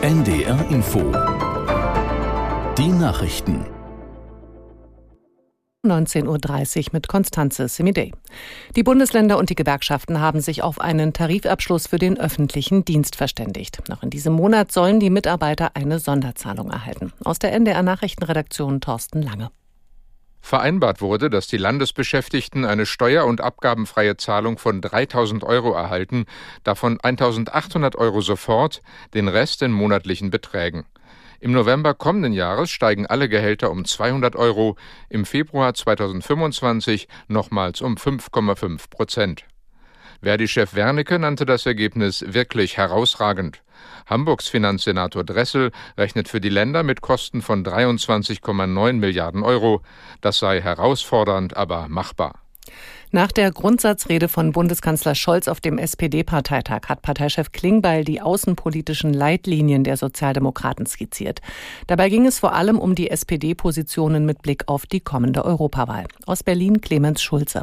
NDR Info Die Nachrichten 19.30 Uhr mit Konstanze Semidey. Die Bundesländer und die Gewerkschaften haben sich auf einen Tarifabschluss für den öffentlichen Dienst verständigt. Noch in diesem Monat sollen die Mitarbeiter eine Sonderzahlung erhalten. Aus der NDR Nachrichtenredaktion Thorsten Lange. Vereinbart wurde, dass die Landesbeschäftigten eine steuer- und abgabenfreie Zahlung von 3000 Euro erhalten, davon 1800 Euro sofort, den Rest in monatlichen Beträgen. Im November kommenden Jahres steigen alle Gehälter um 200 Euro, im Februar 2025 nochmals um 5,5 Prozent. Verdi-Chef Wernicke nannte das Ergebnis wirklich herausragend. Hamburgs Finanzsenator Dressel rechnet für die Länder mit Kosten von 23,9 Milliarden Euro. Das sei herausfordernd, aber machbar. Nach der Grundsatzrede von Bundeskanzler Scholz auf dem SPD-Parteitag hat Parteichef Klingbeil die außenpolitischen Leitlinien der Sozialdemokraten skizziert. Dabei ging es vor allem um die SPD-Positionen mit Blick auf die kommende Europawahl. Aus Berlin Clemens Schulze.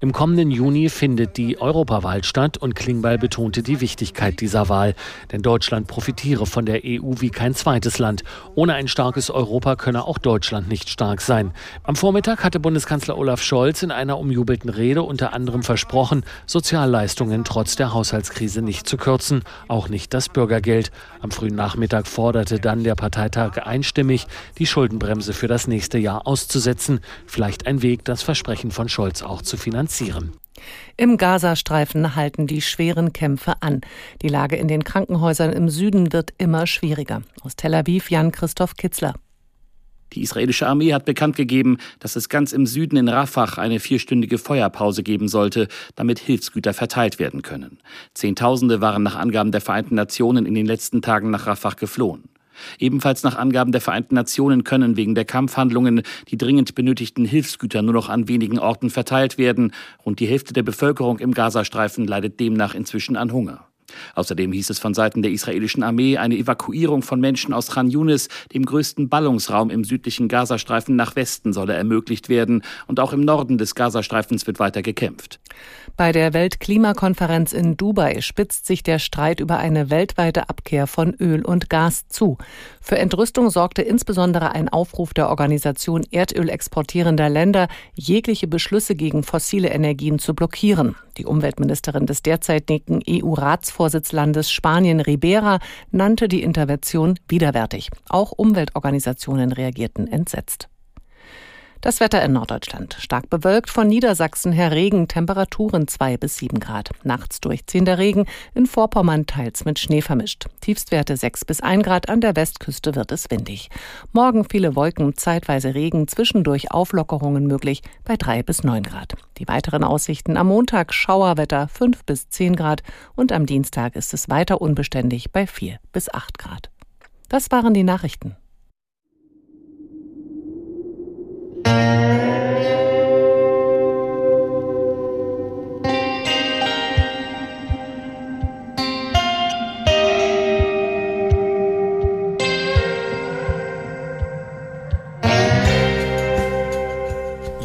Im kommenden Juni findet die Europawahl statt und Klingbeil betonte die Wichtigkeit dieser Wahl. Denn Deutschland profitiere von der EU wie kein zweites Land. Ohne ein starkes Europa könne auch Deutschland nicht stark sein. Am Vormittag hatte Bundeskanzler Olaf Scholz in einer umjubelten Rede unter anderem versprochen, Sozialleistungen trotz der Haushaltskrise nicht zu kürzen, auch nicht das Bürgergeld. Am frühen Nachmittag forderte dann der Parteitag einstimmig, die Schuldenbremse für das nächste Jahr auszusetzen. Vielleicht ein Weg, das Versprechen von Scholz auch zu finanzieren finanzieren. Im Gazastreifen halten die schweren Kämpfe an. Die Lage in den Krankenhäusern im Süden wird immer schwieriger. Aus Tel Aviv Jan-Christoph Kitzler. Die israelische Armee hat bekannt gegeben, dass es ganz im Süden in Rafah eine vierstündige Feuerpause geben sollte, damit Hilfsgüter verteilt werden können. Zehntausende waren nach Angaben der Vereinten Nationen in den letzten Tagen nach Rafah geflohen. Ebenfalls nach Angaben der Vereinten Nationen können wegen der Kampfhandlungen die dringend benötigten Hilfsgüter nur noch an wenigen Orten verteilt werden. Rund die Hälfte der Bevölkerung im Gazastreifen leidet demnach inzwischen an Hunger. Außerdem hieß es von Seiten der israelischen Armee, eine Evakuierung von Menschen aus Khan Yunis, dem größten Ballungsraum im südlichen Gazastreifen, nach Westen solle ermöglicht werden. Und auch im Norden des Gazastreifens wird weiter gekämpft. Bei der Weltklimakonferenz in Dubai spitzt sich der Streit über eine weltweite Abkehr von Öl und Gas zu. Für Entrüstung sorgte insbesondere ein Aufruf der Organisation Erdöl exportierender Länder, jegliche Beschlüsse gegen fossile Energien zu blockieren. Die Umweltministerin des derzeitigen EU-Ratsvorsitzlandes Spanien Ribera nannte die Intervention widerwärtig. Auch Umweltorganisationen reagierten entsetzt. Das Wetter in Norddeutschland. Stark bewölkt, von Niedersachsen her Regen, Temperaturen 2 bis 7 Grad. Nachts durchziehender Regen, in Vorpommern teils mit Schnee vermischt. Tiefstwerte 6 bis 1 Grad, an der Westküste wird es windig. Morgen viele Wolken, zeitweise Regen, zwischendurch Auflockerungen möglich bei 3 bis 9 Grad. Die weiteren Aussichten am Montag Schauerwetter 5 bis 10 Grad und am Dienstag ist es weiter unbeständig bei 4 bis 8 Grad. Das waren die Nachrichten.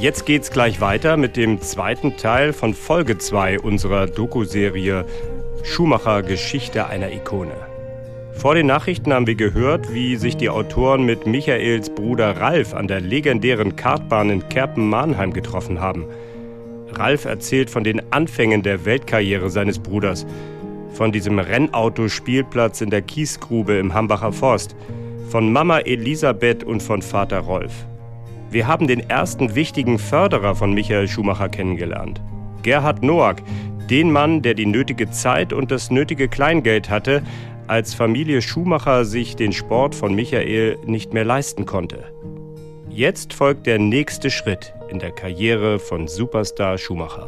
Jetzt geht's gleich weiter mit dem zweiten Teil von Folge 2 unserer Doku-Serie Schumacher Geschichte einer Ikone. Vor den Nachrichten haben wir gehört, wie sich die Autoren mit Michaels Bruder Ralf an der legendären Kartbahn in Kerpen-Mahnheim getroffen haben. Ralf erzählt von den Anfängen der Weltkarriere seines Bruders, von diesem Rennautospielplatz in der Kiesgrube im Hambacher Forst, von Mama Elisabeth und von Vater Rolf. Wir haben den ersten wichtigen Förderer von Michael Schumacher kennengelernt. Gerhard Noack, den Mann, der die nötige Zeit und das nötige Kleingeld hatte, als Familie Schumacher sich den Sport von Michael nicht mehr leisten konnte. Jetzt folgt der nächste Schritt in der Karriere von Superstar Schumacher.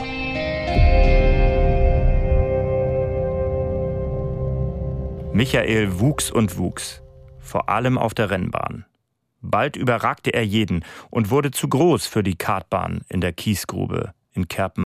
Michael wuchs und wuchs, vor allem auf der Rennbahn. Bald überragte er jeden und wurde zu groß für die Kartbahn in der Kiesgrube in Kerpen